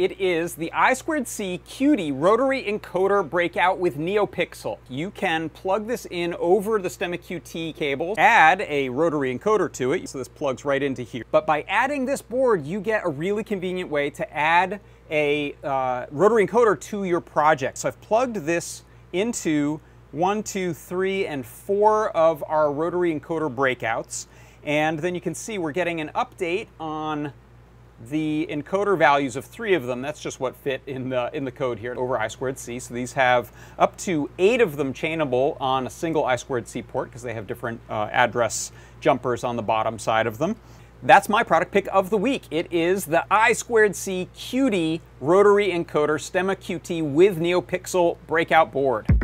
It is the I2C QT rotary encoder breakout with NeoPixel. You can plug this in over the STEMMA QT cable, add a rotary encoder to it, so this plugs right into here. But by adding this board, you get a really convenient way to add a uh, rotary encoder to your project. So I've plugged this into one, two, three, and four of our rotary encoder breakouts. And then you can see we're getting an update on the encoder values of three of them. That's just what fit in the, in the code here over I squared C. So these have up to eight of them chainable on a single I squared C port because they have different uh, address jumpers on the bottom side of them. That's my product pick of the week. It is the I squared C QT rotary encoder Stemma QT with NeoPixel breakout board.